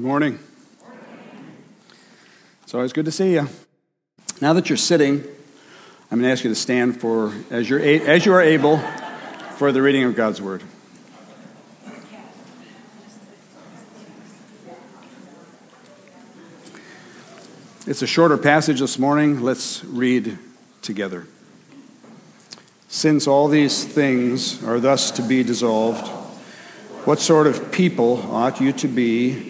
Good morning. It's always good to see you. Now that you're sitting, I'm going to ask you to stand for, as, you're a, as you are able, for the reading of God's Word. It's a shorter passage this morning. Let's read together. Since all these things are thus to be dissolved, what sort of people ought you to be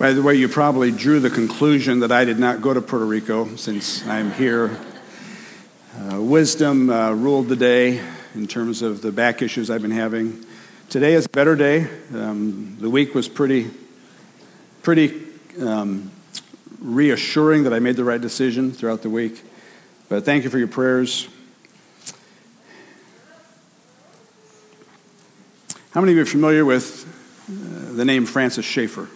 By the way, you probably drew the conclusion that I did not go to Puerto Rico since I'm here. Uh, wisdom uh, ruled the day in terms of the back issues I've been having. Today is a better day. Um, the week was pretty, pretty um, reassuring that I made the right decision throughout the week. But thank you for your prayers. How many of you are familiar with uh, the name Francis Schaeffer?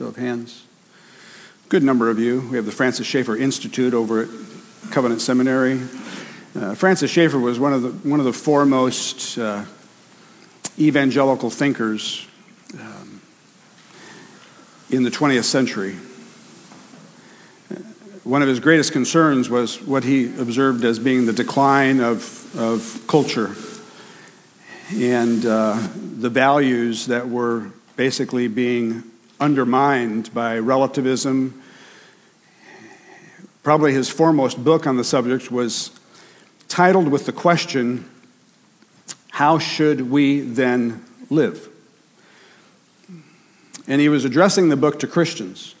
Show of hands. Good number of you. We have the Francis Schaeffer Institute over at Covenant Seminary. Uh, Francis Schaeffer was one of the, one of the foremost uh, evangelical thinkers um, in the 20th century one of his greatest concerns was what he observed as being the decline of, of culture and uh, the values that were basically being undermined by relativism. Probably his foremost book on the subject was titled with the question How should we then live? And he was addressing the book to Christians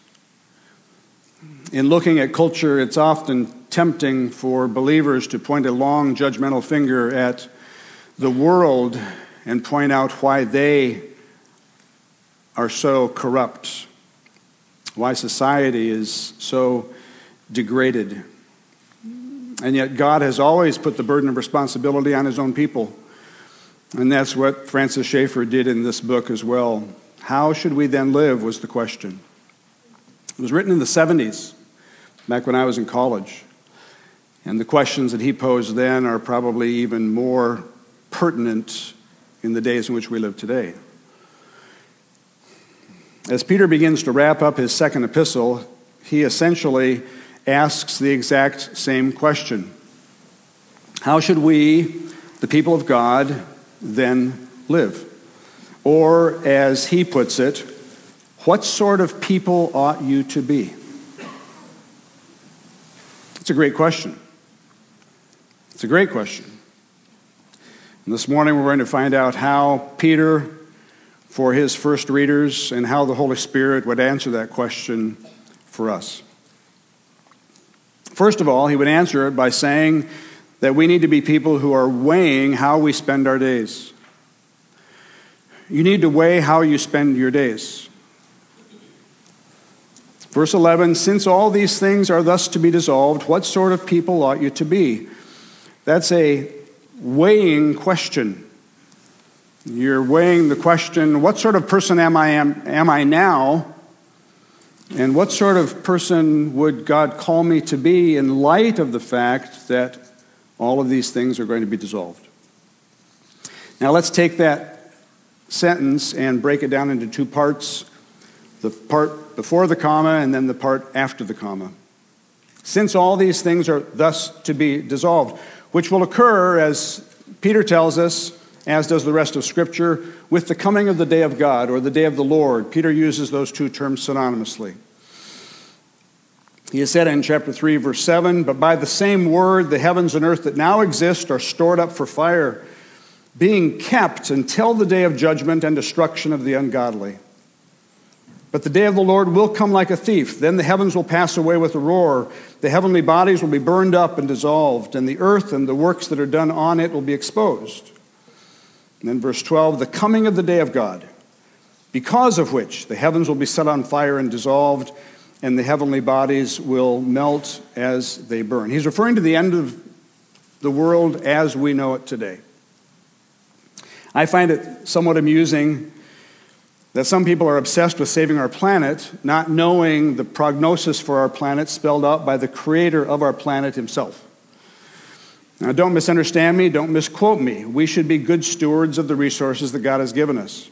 in looking at culture, it's often tempting for believers to point a long judgmental finger at the world and point out why they are so corrupt, why society is so degraded. And yet, God has always put the burden of responsibility on his own people. And that's what Francis Schaeffer did in this book as well. How should we then live was the question. It was written in the 70s back when I was in college. And the questions that he posed then are probably even more pertinent in the days in which we live today. As Peter begins to wrap up his second epistle, he essentially asks the exact same question How should we, the people of God, then live? Or, as he puts it, what sort of people ought you to be? It's a great question. It's a great question. And this morning we're going to find out how Peter, for his first readers, and how the Holy Spirit would answer that question for us. First of all, he would answer it by saying that we need to be people who are weighing how we spend our days. You need to weigh how you spend your days. Verse 11 Since all these things are thus to be dissolved, what sort of people ought you to be? That's a weighing question. You're weighing the question what sort of person am I, am, am I now? And what sort of person would God call me to be in light of the fact that all of these things are going to be dissolved? Now let's take that sentence and break it down into two parts the part before the comma and then the part after the comma. Since all these things are thus to be dissolved, which will occur, as Peter tells us, as does the rest of Scripture, with the coming of the day of God or the day of the Lord. Peter uses those two terms synonymously. He has said in chapter 3, verse 7 But by the same word, the heavens and earth that now exist are stored up for fire, being kept until the day of judgment and destruction of the ungodly. But the day of the Lord will come like a thief. Then the heavens will pass away with a roar. The heavenly bodies will be burned up and dissolved, and the earth and the works that are done on it will be exposed. And then verse 12 the coming of the day of God. because of which the heavens will be set on fire and dissolved, and the heavenly bodies will melt as they burn. He's referring to the end of the world as we know it today. I find it somewhat amusing that some people are obsessed with saving our planet, not knowing the prognosis for our planet spelled out by the creator of our planet himself. Now, don't misunderstand me, don't misquote me. We should be good stewards of the resources that God has given us.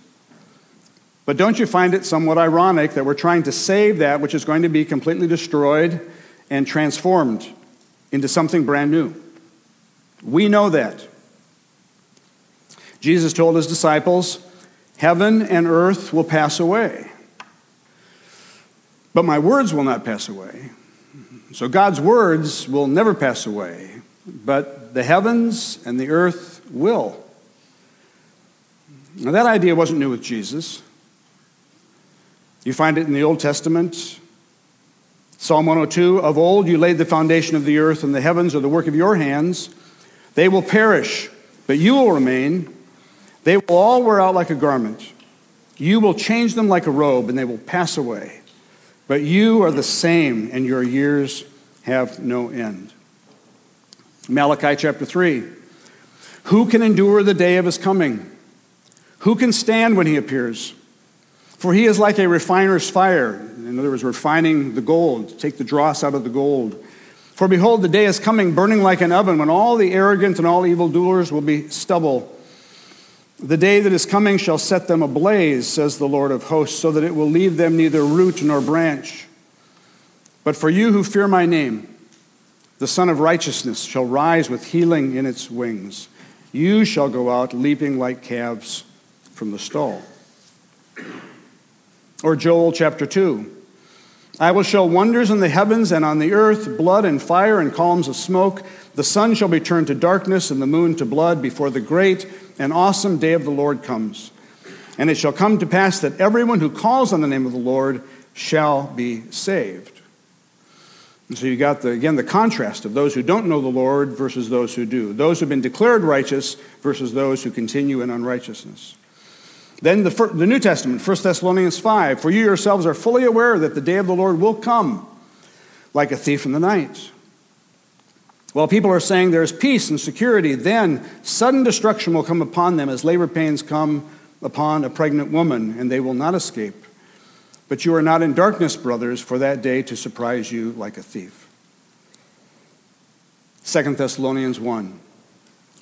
But don't you find it somewhat ironic that we're trying to save that which is going to be completely destroyed and transformed into something brand new? We know that. Jesus told his disciples, Heaven and earth will pass away, but my words will not pass away. So God's words will never pass away, but the heavens and the earth will. Now, that idea wasn't new with Jesus. You find it in the Old Testament. Psalm 102 Of old you laid the foundation of the earth, and the heavens are the work of your hands. They will perish, but you will remain. They will all wear out like a garment. You will change them like a robe, and they will pass away. But you are the same, and your years have no end. Malachi chapter 3. Who can endure the day of his coming? Who can stand when he appears? For he is like a refiner's fire. In other words, refining the gold, take the dross out of the gold. For behold, the day is coming, burning like an oven, when all the arrogant and all evildoers will be stubble. The day that is coming shall set them ablaze, says the Lord of hosts, so that it will leave them neither root nor branch. But for you who fear my name, the Sun of Righteousness shall rise with healing in its wings. You shall go out leaping like calves from the stall. Or Joel chapter 2. I will show wonders in the heavens and on the earth, blood and fire and columns of smoke. The sun shall be turned to darkness and the moon to blood before the great and awesome day of the Lord comes. And it shall come to pass that everyone who calls on the name of the Lord shall be saved. And so you got the, again the contrast of those who don't know the Lord versus those who do. Those who have been declared righteous versus those who continue in unrighteousness. Then the, the New Testament, 1 Thessalonians 5 For you yourselves are fully aware that the day of the Lord will come like a thief in the night. While people are saying there's peace and security, then sudden destruction will come upon them as labor pains come upon a pregnant woman, and they will not escape. But you are not in darkness, brothers, for that day to surprise you like a thief. 2 Thessalonians 1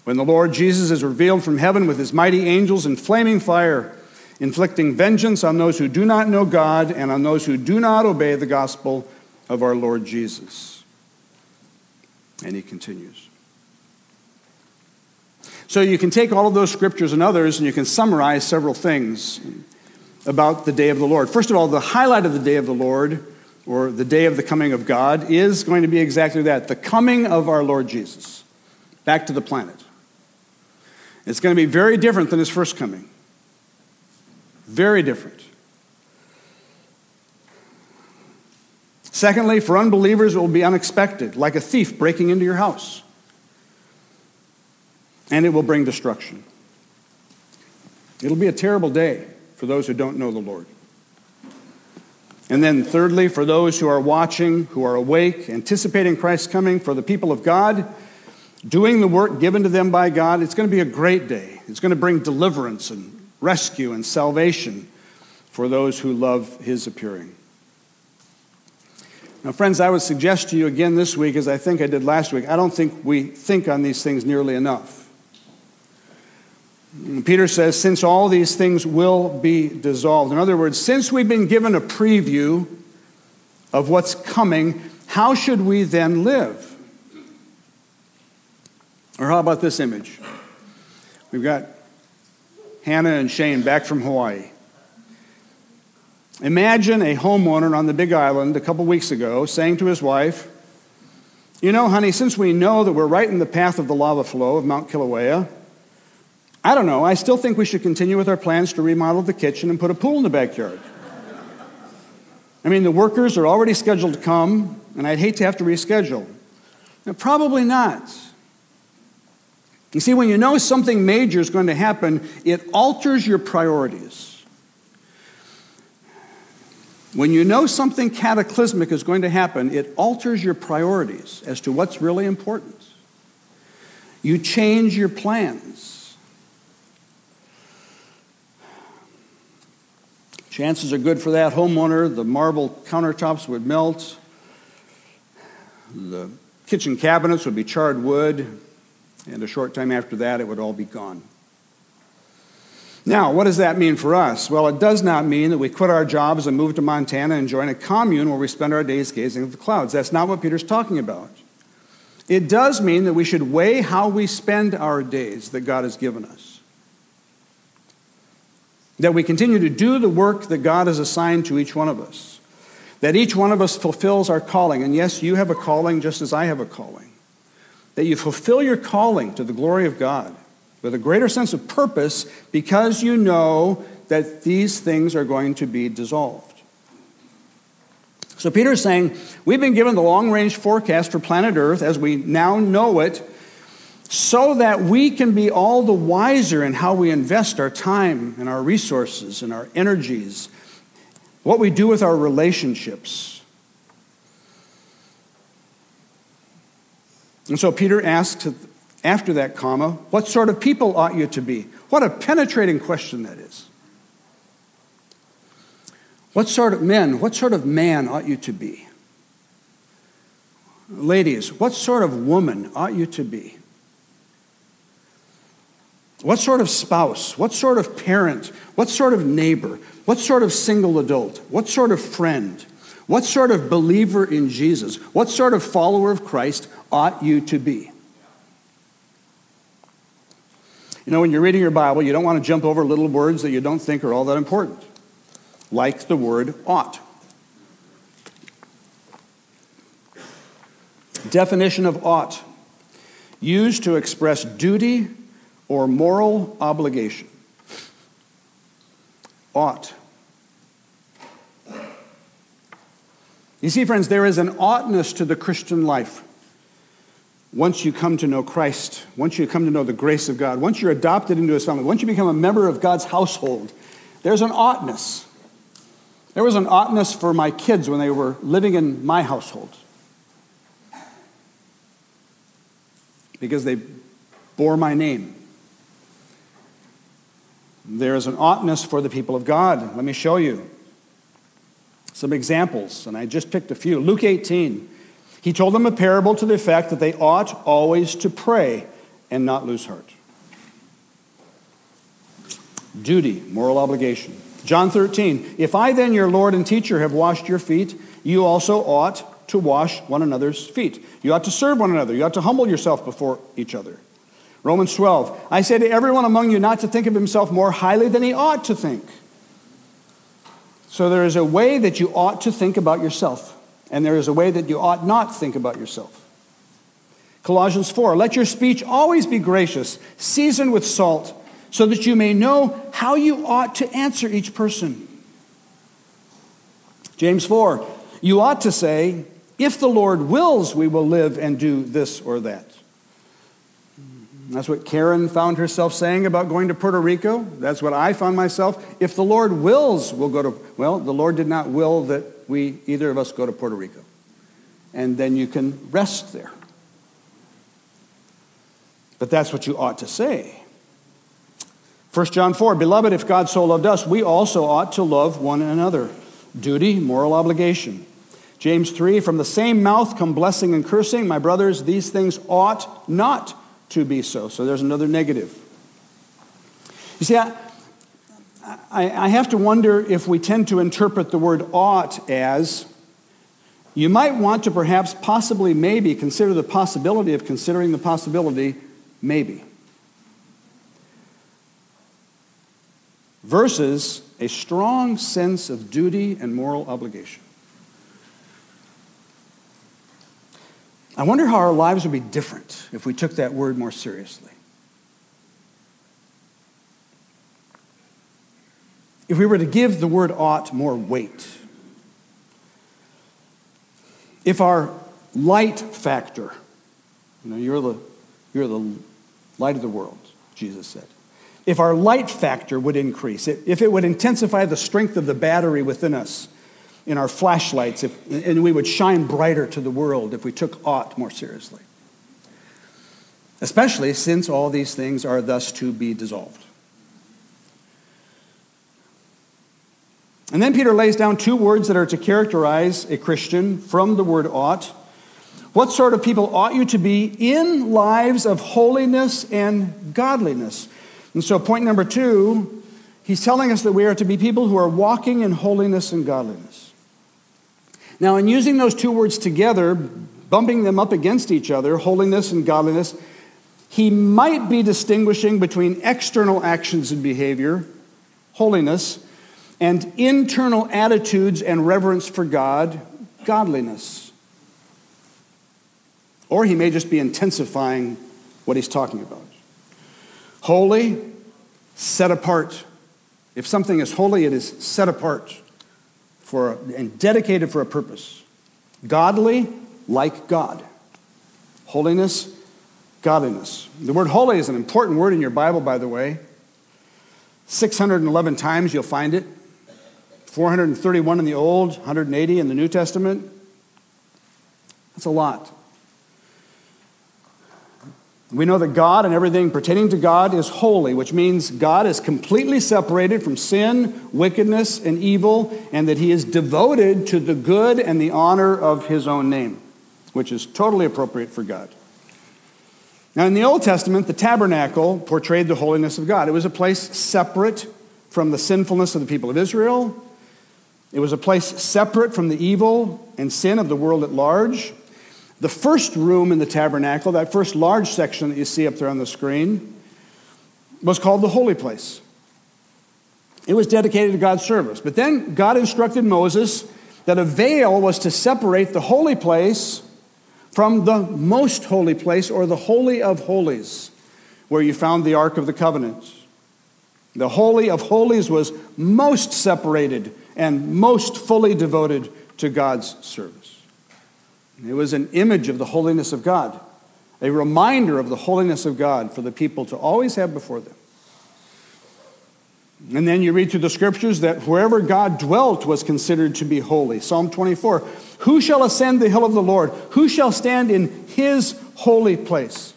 when the Lord Jesus is revealed from heaven with his mighty angels in flaming fire, inflicting vengeance on those who do not know God and on those who do not obey the gospel of our Lord Jesus. And he continues. So you can take all of those scriptures and others and you can summarize several things about the day of the Lord. First of all, the highlight of the day of the Lord, or the day of the coming of God, is going to be exactly that the coming of our Lord Jesus back to the planet. It's going to be very different than his first coming. Very different. Secondly, for unbelievers, it will be unexpected, like a thief breaking into your house. And it will bring destruction. It'll be a terrible day for those who don't know the Lord. And then, thirdly, for those who are watching, who are awake, anticipating Christ's coming, for the people of God, doing the work given to them by God, it's going to be a great day. It's going to bring deliverance and rescue and salvation for those who love His appearing. Now, friends, I would suggest to you again this week, as I think I did last week, I don't think we think on these things nearly enough. Peter says, since all these things will be dissolved. In other words, since we've been given a preview of what's coming, how should we then live? Or how about this image? We've got Hannah and Shane back from Hawaii. Imagine a homeowner on the Big Island a couple weeks ago saying to his wife, You know, honey, since we know that we're right in the path of the lava flow of Mount Kilauea, I don't know, I still think we should continue with our plans to remodel the kitchen and put a pool in the backyard. I mean, the workers are already scheduled to come, and I'd hate to have to reschedule. Now, probably not. You see, when you know something major is going to happen, it alters your priorities. When you know something cataclysmic is going to happen, it alters your priorities as to what's really important. You change your plans. Chances are good for that homeowner. The marble countertops would melt. The kitchen cabinets would be charred wood. And a short time after that, it would all be gone. Now, what does that mean for us? Well, it does not mean that we quit our jobs and move to Montana and join a commune where we spend our days gazing at the clouds. That's not what Peter's talking about. It does mean that we should weigh how we spend our days that God has given us. That we continue to do the work that God has assigned to each one of us. That each one of us fulfills our calling. And yes, you have a calling just as I have a calling. That you fulfill your calling to the glory of God with a greater sense of purpose because you know that these things are going to be dissolved. So Peter is saying, We've been given the long range forecast for planet Earth as we now know it, so that we can be all the wiser in how we invest our time and our resources and our energies, what we do with our relationships. And so Peter asks after that comma, What sort of people ought you to be? What a penetrating question that is. What sort of men, what sort of man ought you to be? Ladies, what sort of woman ought you to be? What sort of spouse? What sort of parent? What sort of neighbor? What sort of single adult? What sort of friend? What sort of believer in Jesus? What sort of follower of Christ ought you to be? You know, when you're reading your Bible, you don't want to jump over little words that you don't think are all that important, like the word ought. Definition of ought used to express duty or moral obligation. Ought. You see, friends, there is an oughtness to the Christian life. Once you come to know Christ, once you come to know the grace of God, once you're adopted into his family, once you become a member of God's household, there's an oughtness. There was an oughtness for my kids when they were living in my household. Because they bore my name. There is an oughtness for the people of God. Let me show you some examples, and I just picked a few. Luke 18, he told them a parable to the effect that they ought always to pray and not lose heart. Duty, moral obligation. John 13, if I then, your Lord and teacher, have washed your feet, you also ought to wash one another's feet. You ought to serve one another. You ought to humble yourself before each other. Romans 12, I say to everyone among you not to think of himself more highly than he ought to think. So there is a way that you ought to think about yourself, and there is a way that you ought not think about yourself. Colossians 4, let your speech always be gracious, seasoned with salt, so that you may know how you ought to answer each person. James 4, you ought to say, if the Lord wills, we will live and do this or that. That's what Karen found herself saying about going to Puerto Rico. That's what I found myself. If the Lord wills, we'll go to, well, the Lord did not will that we, either of us, go to Puerto Rico. And then you can rest there. But that's what you ought to say. 1 John 4 Beloved, if God so loved us, we also ought to love one another. Duty, moral obligation. James 3 From the same mouth come blessing and cursing. My brothers, these things ought not to be so. So there's another negative. You see, I, I, I have to wonder if we tend to interpret the word ought as you might want to perhaps, possibly, maybe consider the possibility of considering the possibility, maybe. Versus a strong sense of duty and moral obligation. I wonder how our lives would be different if we took that word more seriously. If we were to give the word ought more weight. If our light factor, you know, you're the, you're the light of the world, Jesus said. If our light factor would increase, if it would intensify the strength of the battery within us, in our flashlights, if, and we would shine brighter to the world if we took ought more seriously. Especially since all these things are thus to be dissolved. And then Peter lays down two words that are to characterize a Christian from the word ought. What sort of people ought you to be in lives of holiness and godliness? And so, point number two, he's telling us that we are to be people who are walking in holiness and godliness. Now, in using those two words together, bumping them up against each other, holiness and godliness, he might be distinguishing between external actions and behavior, holiness, and internal attitudes and reverence for God, godliness. Or he may just be intensifying what he's talking about. Holy, set apart. If something is holy, it is set apart for and dedicated for a purpose. Godly, like God. Holiness, godliness. The word holy is an important word in your Bible, by the way. 611 times you'll find it. 431 in the Old, 180 in the New Testament. That's a lot. We know that God and everything pertaining to God is holy, which means God is completely separated from sin, wickedness, and evil, and that He is devoted to the good and the honor of His own name, which is totally appropriate for God. Now, in the Old Testament, the tabernacle portrayed the holiness of God. It was a place separate from the sinfulness of the people of Israel it was a place separate from the evil and sin of the world at large. The first room in the tabernacle, that first large section that you see up there on the screen, was called the holy place. It was dedicated to God's service. But then God instructed Moses that a veil was to separate the holy place from the most holy place, or the Holy of Holies, where you found the Ark of the Covenant. The Holy of Holies was most separated and most fully devoted to God's service. It was an image of the holiness of God, a reminder of the holiness of God for the people to always have before them. And then you read through the scriptures that wherever God dwelt was considered to be holy. Psalm 24 Who shall ascend the hill of the Lord? Who shall stand in his holy place?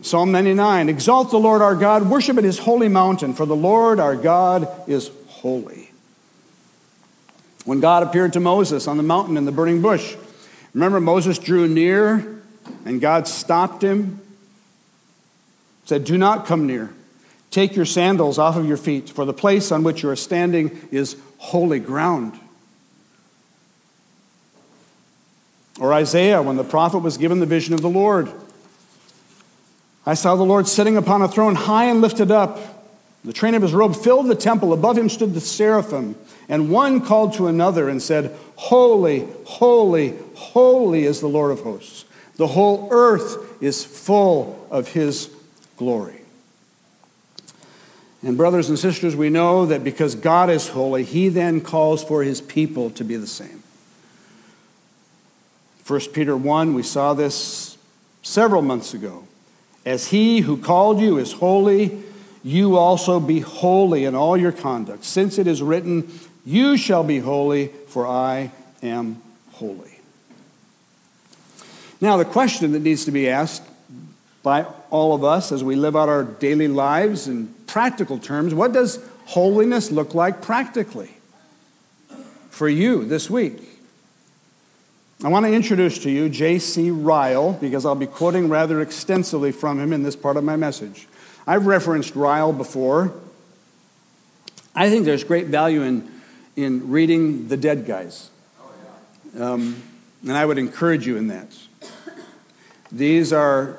Psalm 99 Exalt the Lord our God, worship at his holy mountain, for the Lord our God is holy. When God appeared to Moses on the mountain in the burning bush, remember Moses drew near and God stopped him, said, Do not come near. Take your sandals off of your feet, for the place on which you are standing is holy ground. Or Isaiah, when the prophet was given the vision of the Lord. I saw the Lord sitting upon a throne high and lifted up. The train of his robe filled the temple. Above him stood the seraphim. And one called to another and said, Holy, holy, holy is the Lord of hosts. The whole earth is full of his glory. And, brothers and sisters, we know that because God is holy, he then calls for his people to be the same. 1 Peter 1, we saw this several months ago. As he who called you is holy, you also be holy in all your conduct, since it is written, You shall be holy, for I am holy. Now, the question that needs to be asked by all of us as we live out our daily lives in practical terms what does holiness look like practically for you this week? I want to introduce to you J.C. Ryle because I'll be quoting rather extensively from him in this part of my message. I've referenced Ryle before. I think there's great value in, in reading the dead guys. Um, and I would encourage you in that. These are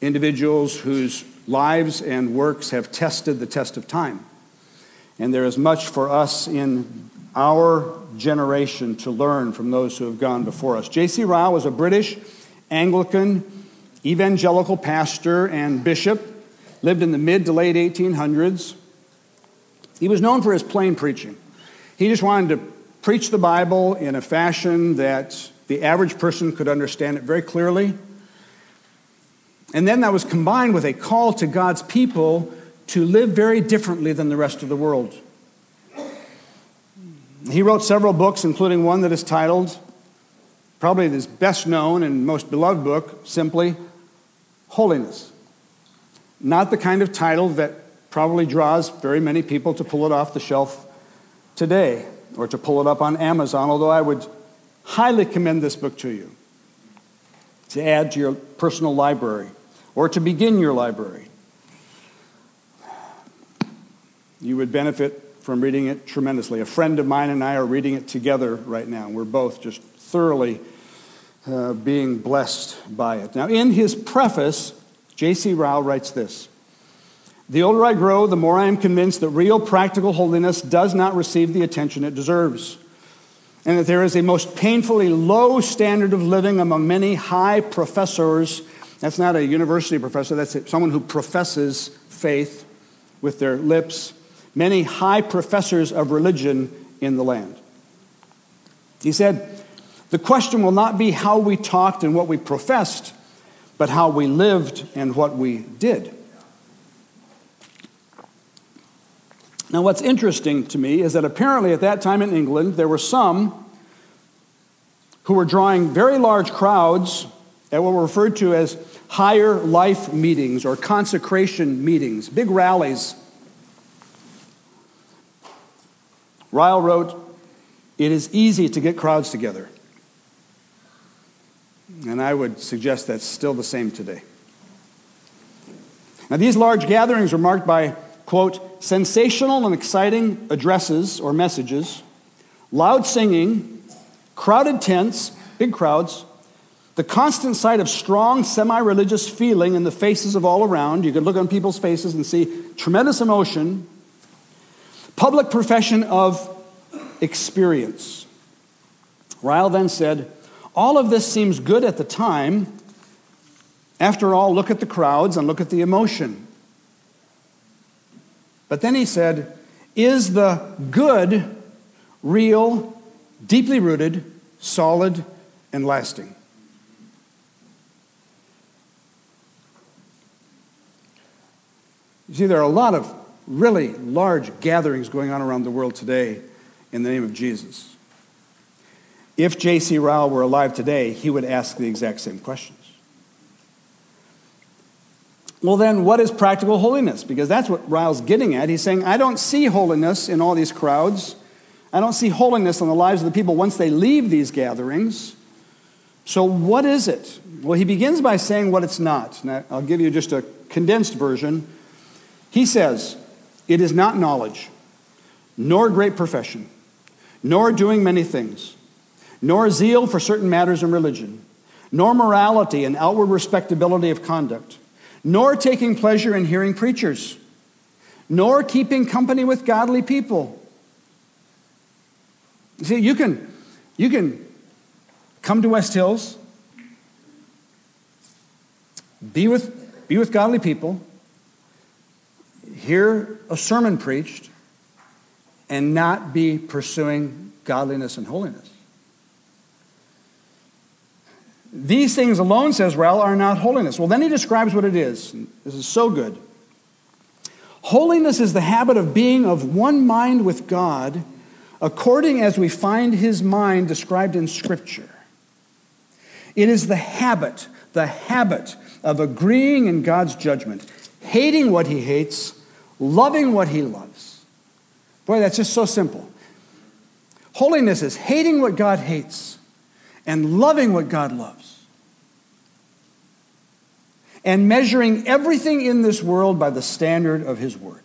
individuals whose lives and works have tested the test of time. And there is much for us in our generation to learn from those who have gone before us. J.C. Ryle was a British Anglican evangelical pastor and bishop, lived in the mid to late 1800s. He was known for his plain preaching. He just wanted to preach the Bible in a fashion that the average person could understand it very clearly. And then that was combined with a call to God's people to live very differently than the rest of the world. He wrote several books, including one that is titled, probably his best known and most beloved book, simply Holiness. Not the kind of title that probably draws very many people to pull it off the shelf today or to pull it up on Amazon, although I would highly commend this book to you to add to your personal library or to begin your library. You would benefit from reading it tremendously. A friend of mine and I are reading it together right now. We're both just thoroughly uh, being blessed by it. Now, in his preface, J.C. Ryle writes this The older I grow, the more I am convinced that real practical holiness does not receive the attention it deserves, and that there is a most painfully low standard of living among many high professors. That's not a university professor, that's someone who professes faith with their lips. Many high professors of religion in the land. He said, The question will not be how we talked and what we professed but how we lived and what we did. Now, what's interesting to me is that apparently at that time in England, there were some who were drawing very large crowds at what were referred to as higher life meetings or consecration meetings, big rallies. Ryle wrote, It is easy to get crowds together. And I would suggest that's still the same today. Now, these large gatherings were marked by, quote, sensational and exciting addresses or messages, loud singing, crowded tents, big crowds, the constant sight of strong semi religious feeling in the faces of all around. You could look on people's faces and see tremendous emotion, public profession of experience. Ryle then said, all of this seems good at the time. After all, look at the crowds and look at the emotion. But then he said, Is the good real, deeply rooted, solid, and lasting? You see, there are a lot of really large gatherings going on around the world today in the name of Jesus. If J.C. Ryle were alive today, he would ask the exact same questions. Well, then, what is practical holiness? Because that's what Ryle's getting at. He's saying, I don't see holiness in all these crowds. I don't see holiness in the lives of the people once they leave these gatherings. So, what is it? Well, he begins by saying what it's not. Now, I'll give you just a condensed version. He says, It is not knowledge, nor great profession, nor doing many things nor zeal for certain matters in religion, nor morality and outward respectability of conduct, nor taking pleasure in hearing preachers, nor keeping company with godly people. See, you can, you can come to West Hills, be with, be with godly people, hear a sermon preached, and not be pursuing godliness and holiness. These things alone, says Ryle, are not holiness. Well, then he describes what it is. This is so good. Holiness is the habit of being of one mind with God, according as we find his mind described in Scripture. It is the habit, the habit of agreeing in God's judgment, hating what he hates, loving what he loves. Boy, that's just so simple. Holiness is hating what God hates and loving what God loves. And measuring everything in this world by the standard of His Word.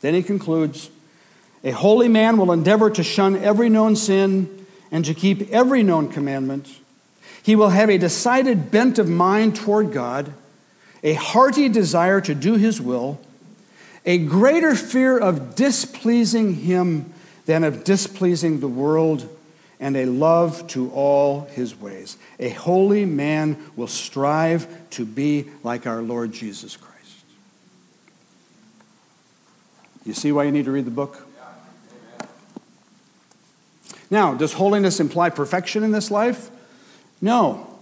Then he concludes A holy man will endeavor to shun every known sin and to keep every known commandment. He will have a decided bent of mind toward God, a hearty desire to do His will, a greater fear of displeasing Him than of displeasing the world and a love to all his ways. A holy man will strive to be like our Lord Jesus Christ. You see why you need to read the book? Now, does holiness imply perfection in this life? No.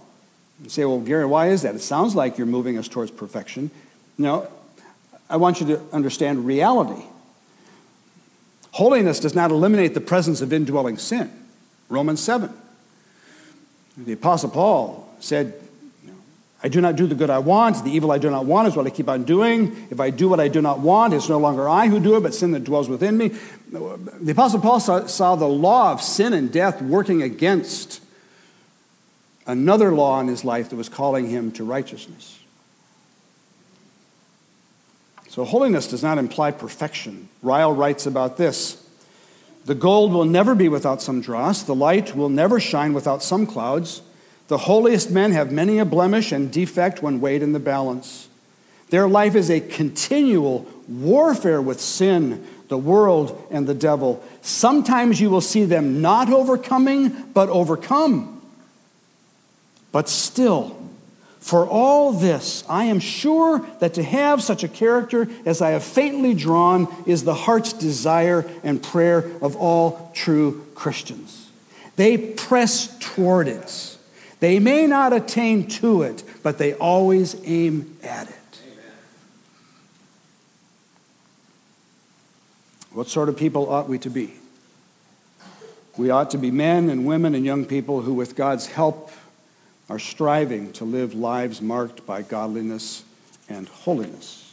You say, well, Gary, why is that? It sounds like you're moving us towards perfection. No, I want you to understand reality. Holiness does not eliminate the presence of indwelling sin. Romans 7. The Apostle Paul said, I do not do the good I want. The evil I do not want is what I keep on doing. If I do what I do not want, it's no longer I who do it, but sin that dwells within me. The Apostle Paul saw, saw the law of sin and death working against another law in his life that was calling him to righteousness. So, holiness does not imply perfection. Ryle writes about this The gold will never be without some dross, the light will never shine without some clouds. The holiest men have many a blemish and defect when weighed in the balance. Their life is a continual warfare with sin, the world, and the devil. Sometimes you will see them not overcoming, but overcome. But still, for all this, I am sure that to have such a character as I have faintly drawn is the heart's desire and prayer of all true Christians. They press toward it. They may not attain to it, but they always aim at it. Amen. What sort of people ought we to be? We ought to be men and women and young people who, with God's help, are striving to live lives marked by godliness and holiness.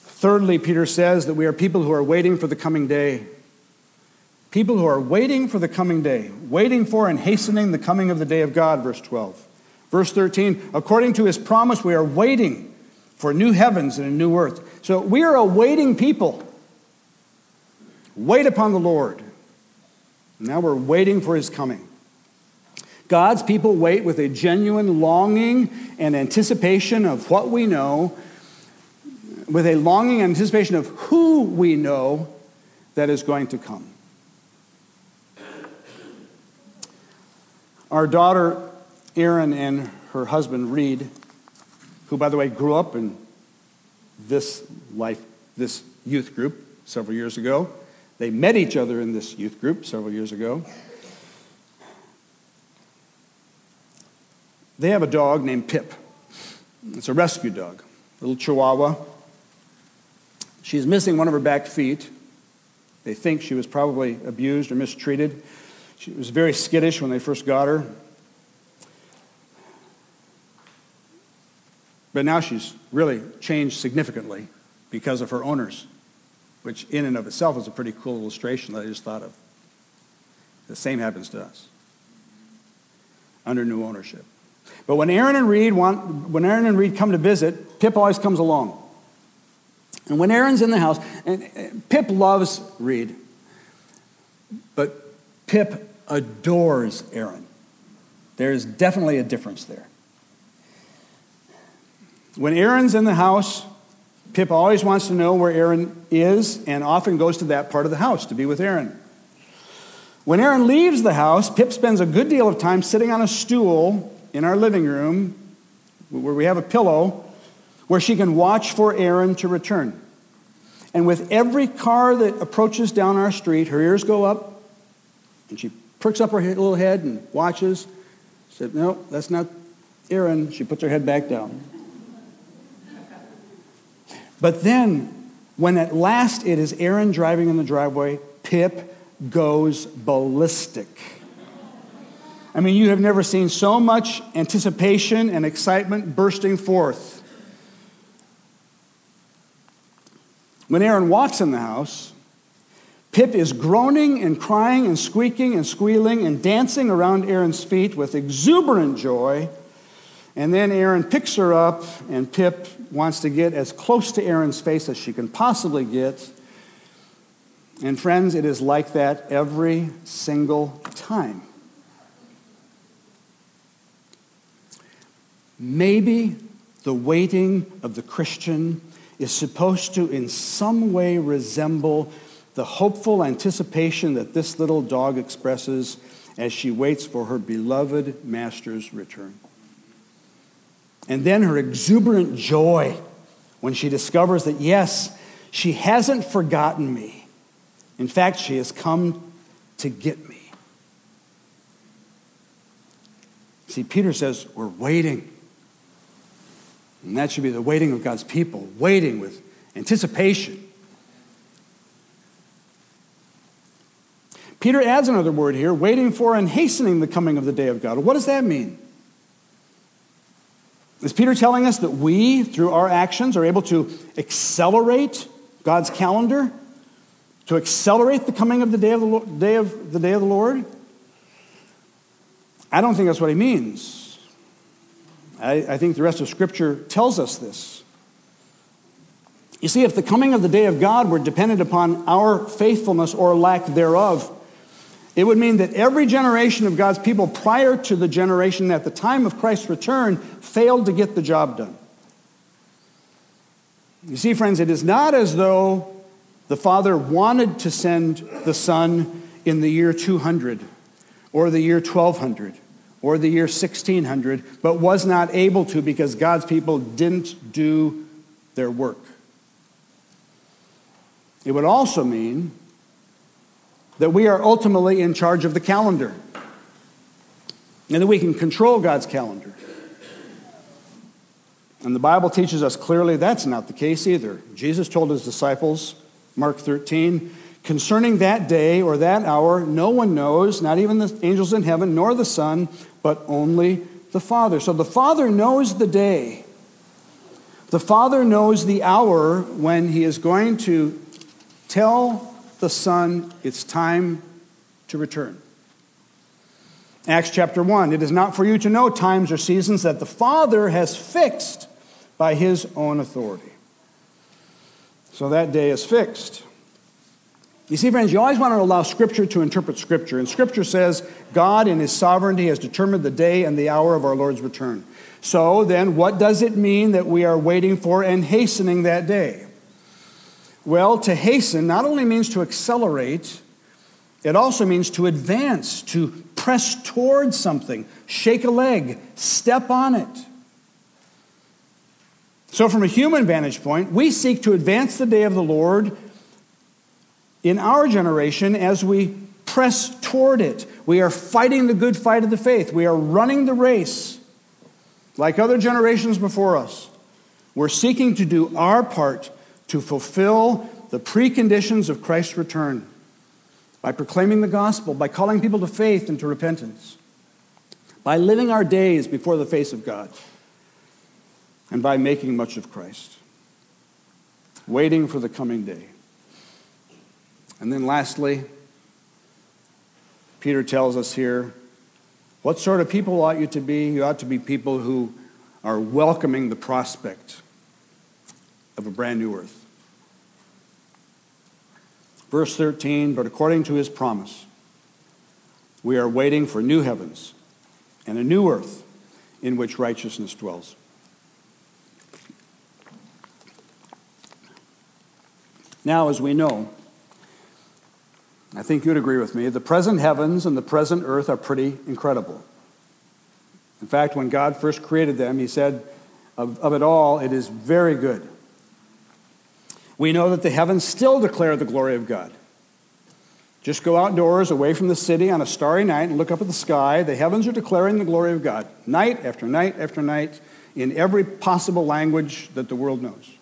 Thirdly, Peter says that we are people who are waiting for the coming day. People who are waiting for the coming day, waiting for and hastening the coming of the day of God, verse 12. Verse 13, according to his promise, we are waiting for new heavens and a new earth. So we are awaiting people. Wait upon the Lord. Now we're waiting for his coming. God's people wait with a genuine longing and anticipation of what we know, with a longing and anticipation of who we know that is going to come. Our daughter, Erin, and her husband, Reed, who, by the way, grew up in this life, this youth group several years ago. They met each other in this youth group several years ago. They have a dog named Pip. It's a rescue dog, a little chihuahua. She's missing one of her back feet. They think she was probably abused or mistreated. She was very skittish when they first got her. But now she's really changed significantly because of her owners, which in and of itself is a pretty cool illustration that I just thought of. The same happens to us under new ownership. But when Erin and Reed want, when Erin and Reed come to visit, Pip always comes along. And when Erin's in the house, and Pip loves Reed, but Pip adores Erin. There's definitely a difference there. When Erin's in the house, Pip always wants to know where Erin is and often goes to that part of the house to be with Erin. When Erin leaves the house, Pip spends a good deal of time sitting on a stool in our living room where we have a pillow where she can watch for Erin to return. And with every car that approaches down our street, her ears go up and she perks up her little head and watches. Said, No, that's not Erin. She puts her head back down. But then, when at last it is Erin driving in the driveway, Pip goes ballistic. I mean, you have never seen so much anticipation and excitement bursting forth. When Erin walks in the house, Pip is groaning and crying and squeaking and squealing and dancing around Erin's feet with exuberant joy. And then Erin picks her up, and Pip wants to get as close to Erin's face as she can possibly get. And friends, it is like that every single time. Maybe the waiting of the Christian is supposed to, in some way, resemble the hopeful anticipation that this little dog expresses as she waits for her beloved master's return. And then her exuberant joy when she discovers that, yes, she hasn't forgotten me. In fact, she has come to get me. See, Peter says, we're waiting. And that should be the waiting of God's people, waiting with anticipation Peter adds another word here waiting for and hastening the coming of the day of God. What does that mean? Is Peter telling us that we, through our actions, are able to accelerate God's calendar? To accelerate the coming of the day of the, day of, the, day of the Lord? I don't think that's what he means. I, I think the rest of Scripture tells us this. You see, if the coming of the day of God were dependent upon our faithfulness or lack thereof, it would mean that every generation of God's people prior to the generation at the time of Christ's return failed to get the job done. You see, friends, it is not as though the Father wanted to send the Son in the year 200 or the year 1200 or the year 1600, but was not able to because God's people didn't do their work. It would also mean that we are ultimately in charge of the calendar and that we can control God's calendar. And the Bible teaches us clearly that's not the case either. Jesus told his disciples, Mark 13, concerning that day or that hour, no one knows, not even the angels in heaven, nor the Son, but only the Father. So the Father knows the day. The Father knows the hour when he is going to tell the Son it's time to return. Acts chapter 1 It is not for you to know times or seasons that the Father has fixed by his own authority. So that day is fixed. You see, friends, you always want to allow Scripture to interpret Scripture. And Scripture says God, in His sovereignty, has determined the day and the hour of our Lord's return. So then, what does it mean that we are waiting for and hastening that day? Well, to hasten not only means to accelerate, it also means to advance, to press towards something, shake a leg, step on it. So, from a human vantage point, we seek to advance the day of the Lord in our generation as we press toward it. We are fighting the good fight of the faith, we are running the race like other generations before us. We're seeking to do our part to fulfill the preconditions of Christ's return by proclaiming the gospel, by calling people to faith and to repentance, by living our days before the face of God, and by making much of Christ, waiting for the coming day. And then lastly, Peter tells us here what sort of people ought you to be? You ought to be people who are welcoming the prospect of a brand new earth. Verse 13, but according to his promise, we are waiting for new heavens and a new earth in which righteousness dwells. Now, as we know, I think you'd agree with me, the present heavens and the present earth are pretty incredible. In fact, when God first created them, he said, of, of it all, it is very good. We know that the heavens still declare the glory of God. Just go outdoors away from the city on a starry night and look up at the sky. The heavens are declaring the glory of God, night after night after night, in every possible language that the world knows.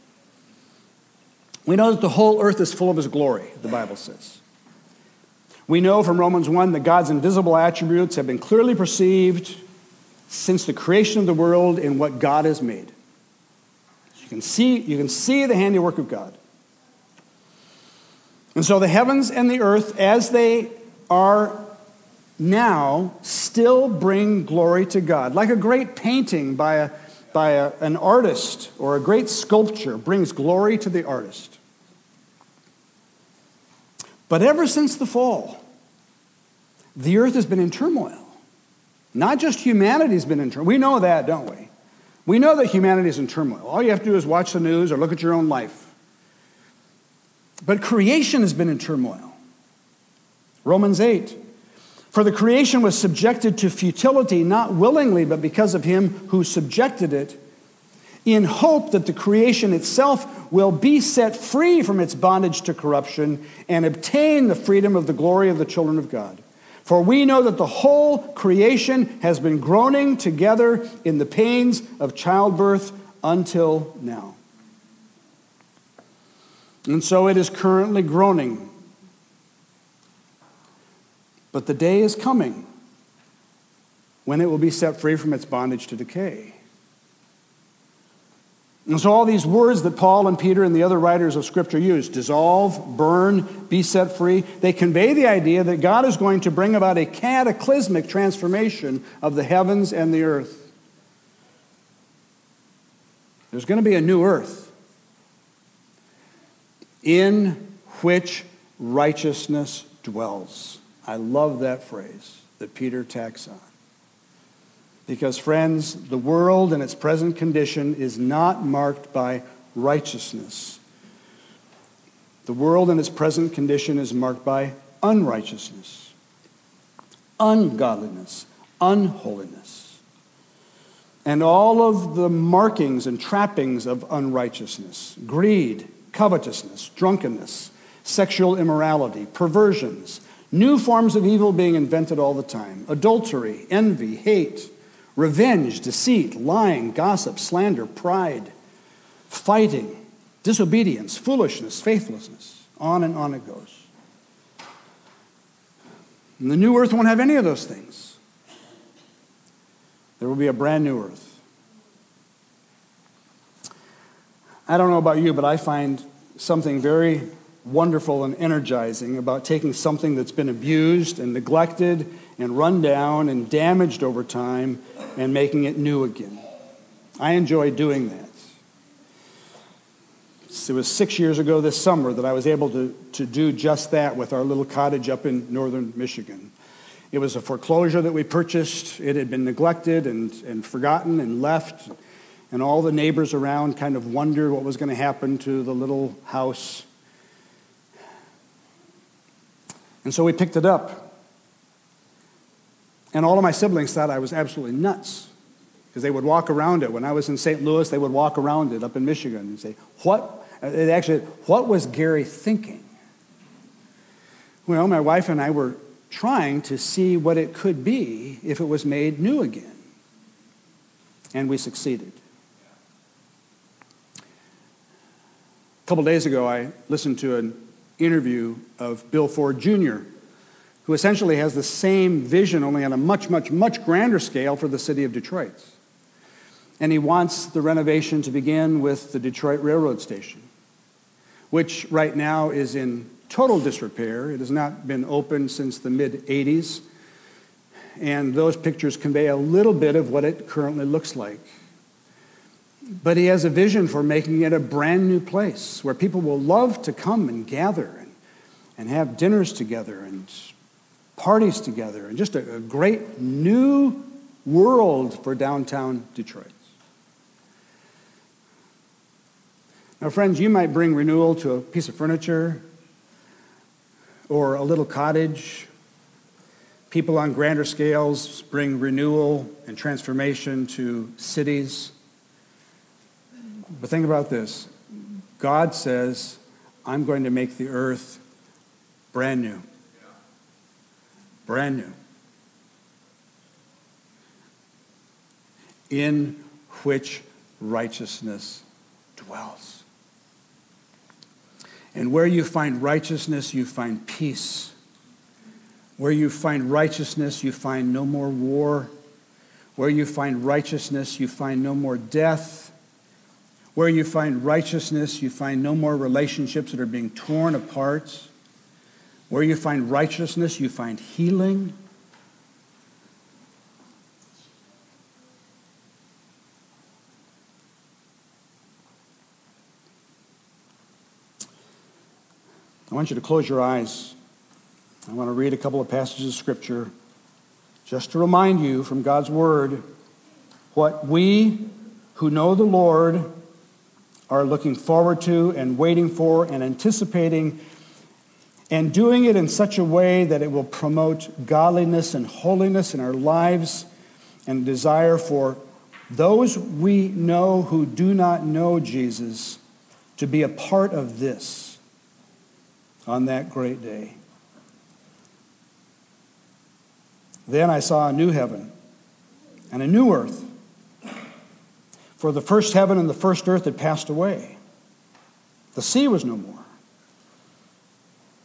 We know that the whole earth is full of His glory, the Bible says. We know from Romans 1 that God's invisible attributes have been clearly perceived since the creation of the world in what God has made. You can see, you can see the handiwork of God. And so the heavens and the earth, as they are now, still bring glory to God. Like a great painting by, a, by a, an artist or a great sculpture brings glory to the artist. But ever since the fall, the earth has been in turmoil. Not just humanity has been in turmoil. We know that, don't we? We know that humanity is in turmoil. All you have to do is watch the news or look at your own life. But creation has been in turmoil. Romans 8. For the creation was subjected to futility, not willingly, but because of him who subjected it, in hope that the creation itself will be set free from its bondage to corruption and obtain the freedom of the glory of the children of God. For we know that the whole creation has been groaning together in the pains of childbirth until now. And so it is currently groaning. But the day is coming when it will be set free from its bondage to decay. And so, all these words that Paul and Peter and the other writers of Scripture use dissolve, burn, be set free they convey the idea that God is going to bring about a cataclysmic transformation of the heavens and the earth. There's going to be a new earth in which righteousness dwells. I love that phrase that Peter tacks on. Because, friends, the world in its present condition is not marked by righteousness. The world in its present condition is marked by unrighteousness, ungodliness, unholiness, and all of the markings and trappings of unrighteousness greed, covetousness, drunkenness, sexual immorality, perversions, new forms of evil being invented all the time adultery, envy, hate revenge, deceit, lying, gossip, slander, pride, fighting, disobedience, foolishness, faithlessness. On and on it goes. And the new earth won't have any of those things. There will be a brand new earth. I don't know about you, but I find something very wonderful and energizing about taking something that's been abused and neglected and run down and damaged over time and making it new again. I enjoy doing that. It was six years ago this summer that I was able to, to do just that with our little cottage up in northern Michigan. It was a foreclosure that we purchased. It had been neglected and, and forgotten and left. And all the neighbors around kind of wondered what was going to happen to the little house. And so we picked it up. And all of my siblings thought I was absolutely nuts because they would walk around it. When I was in St. Louis, they would walk around it up in Michigan and say, What? Uh, it actually, what was Gary thinking? Well, my wife and I were trying to see what it could be if it was made new again. And we succeeded. A couple days ago, I listened to an interview of Bill Ford Jr., who essentially has the same vision, only on a much, much, much grander scale for the city of Detroit. And he wants the renovation to begin with the Detroit Railroad Station, which right now is in total disrepair. It has not been opened since the mid 80s. And those pictures convey a little bit of what it currently looks like. But he has a vision for making it a brand new place where people will love to come and gather and, and have dinners together and parties together, and just a, a great new world for downtown Detroit. Now, friends, you might bring renewal to a piece of furniture or a little cottage. People on grander scales bring renewal and transformation to cities. But think about this God says, I'm going to make the earth brand new. Brand new. In which righteousness dwells. And where you find righteousness, you find peace. Where you find righteousness, you find no more war. Where you find righteousness, you find no more death. Where you find righteousness, you find no more relationships that are being torn apart. Where you find righteousness, you find healing. I want you to close your eyes. I want to read a couple of passages of Scripture just to remind you from God's Word what we who know the Lord are looking forward to and waiting for and anticipating and doing it in such a way that it will promote godliness and holiness in our lives and desire for those we know who do not know Jesus to be a part of this on that great day. Then I saw a new heaven and a new earth. For the first heaven and the first earth had passed away. The sea was no more.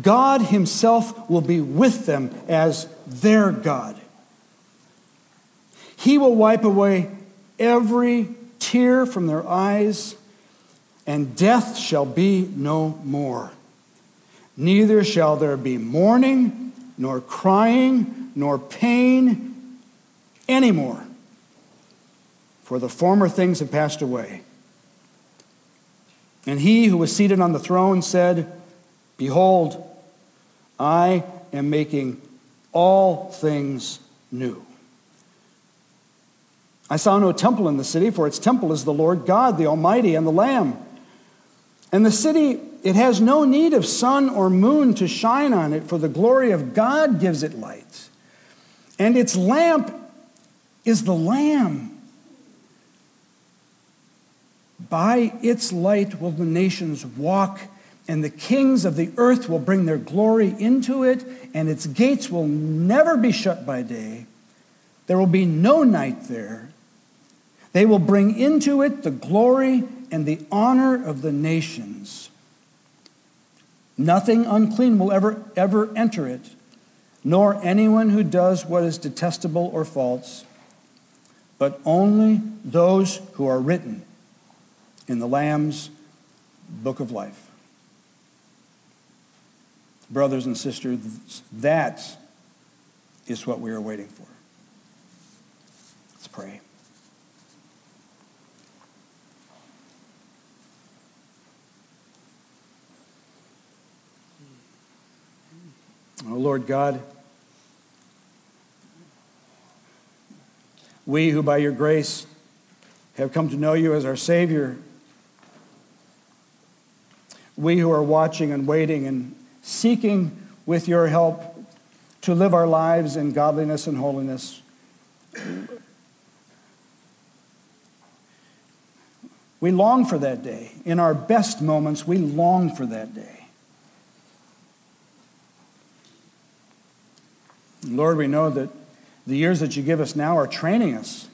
God himself will be with them as their God. He will wipe away every tear from their eyes, and death shall be no more. Neither shall there be mourning, nor crying, nor pain anymore, for the former things have passed away. And he who was seated on the throne said, Behold, I am making all things new. I saw no temple in the city, for its temple is the Lord God, the Almighty, and the Lamb. And the city it has no need of sun or moon to shine on it, for the glory of God gives it light. And its lamp is the Lamb. By its light will the nations walk, and the kings of the earth will bring their glory into it, and its gates will never be shut by day. There will be no night there. They will bring into it the glory and the honor of the nations. Nothing unclean will ever, ever enter it, nor anyone who does what is detestable or false, but only those who are written in the Lamb's book of life. Brothers and sisters, that is what we are waiting for. Let's pray. Oh, Lord God, we who by your grace have come to know you as our Savior, we who are watching and waiting and seeking with your help to live our lives in godliness and holiness, we long for that day. In our best moments, we long for that day. Lord, we know that the years that you give us now are training us.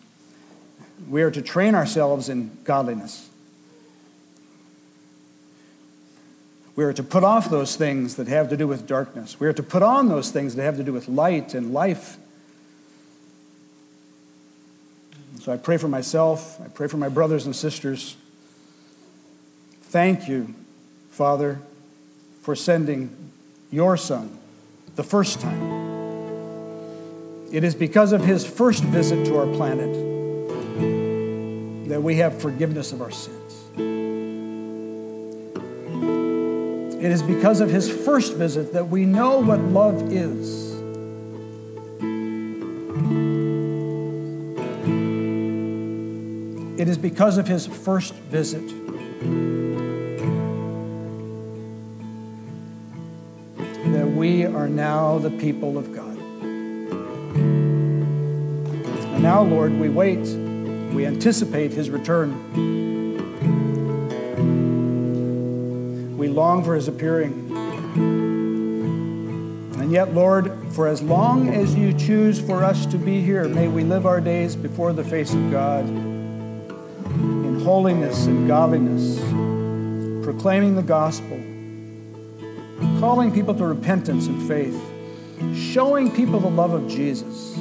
We are to train ourselves in godliness. We are to put off those things that have to do with darkness. We are to put on those things that have to do with light and life. So I pray for myself. I pray for my brothers and sisters. Thank you, Father, for sending your Son the first time it is because of his first visit to our planet that we have forgiveness of our sins. It is because of his first visit that we know what love is. It is because of his first visit that we are now the people of God. And now, Lord, we wait. We anticipate his return. We long for his appearing. And yet, Lord, for as long as you choose for us to be here, may we live our days before the face of God in holiness and godliness, proclaiming the gospel, calling people to repentance and faith, showing people the love of Jesus.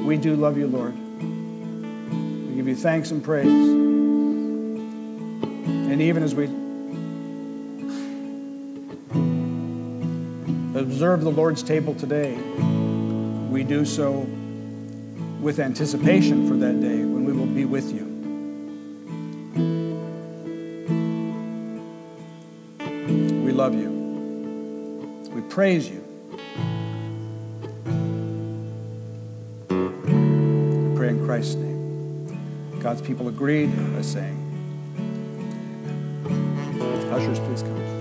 We do love you, Lord. Give you thanks and praise. And even as we observe the Lord's table today, we do so with anticipation for that day when we will be with you. We love you. We praise you. We pray in Christ's name. God's people agreed by saying, Ushers, please come.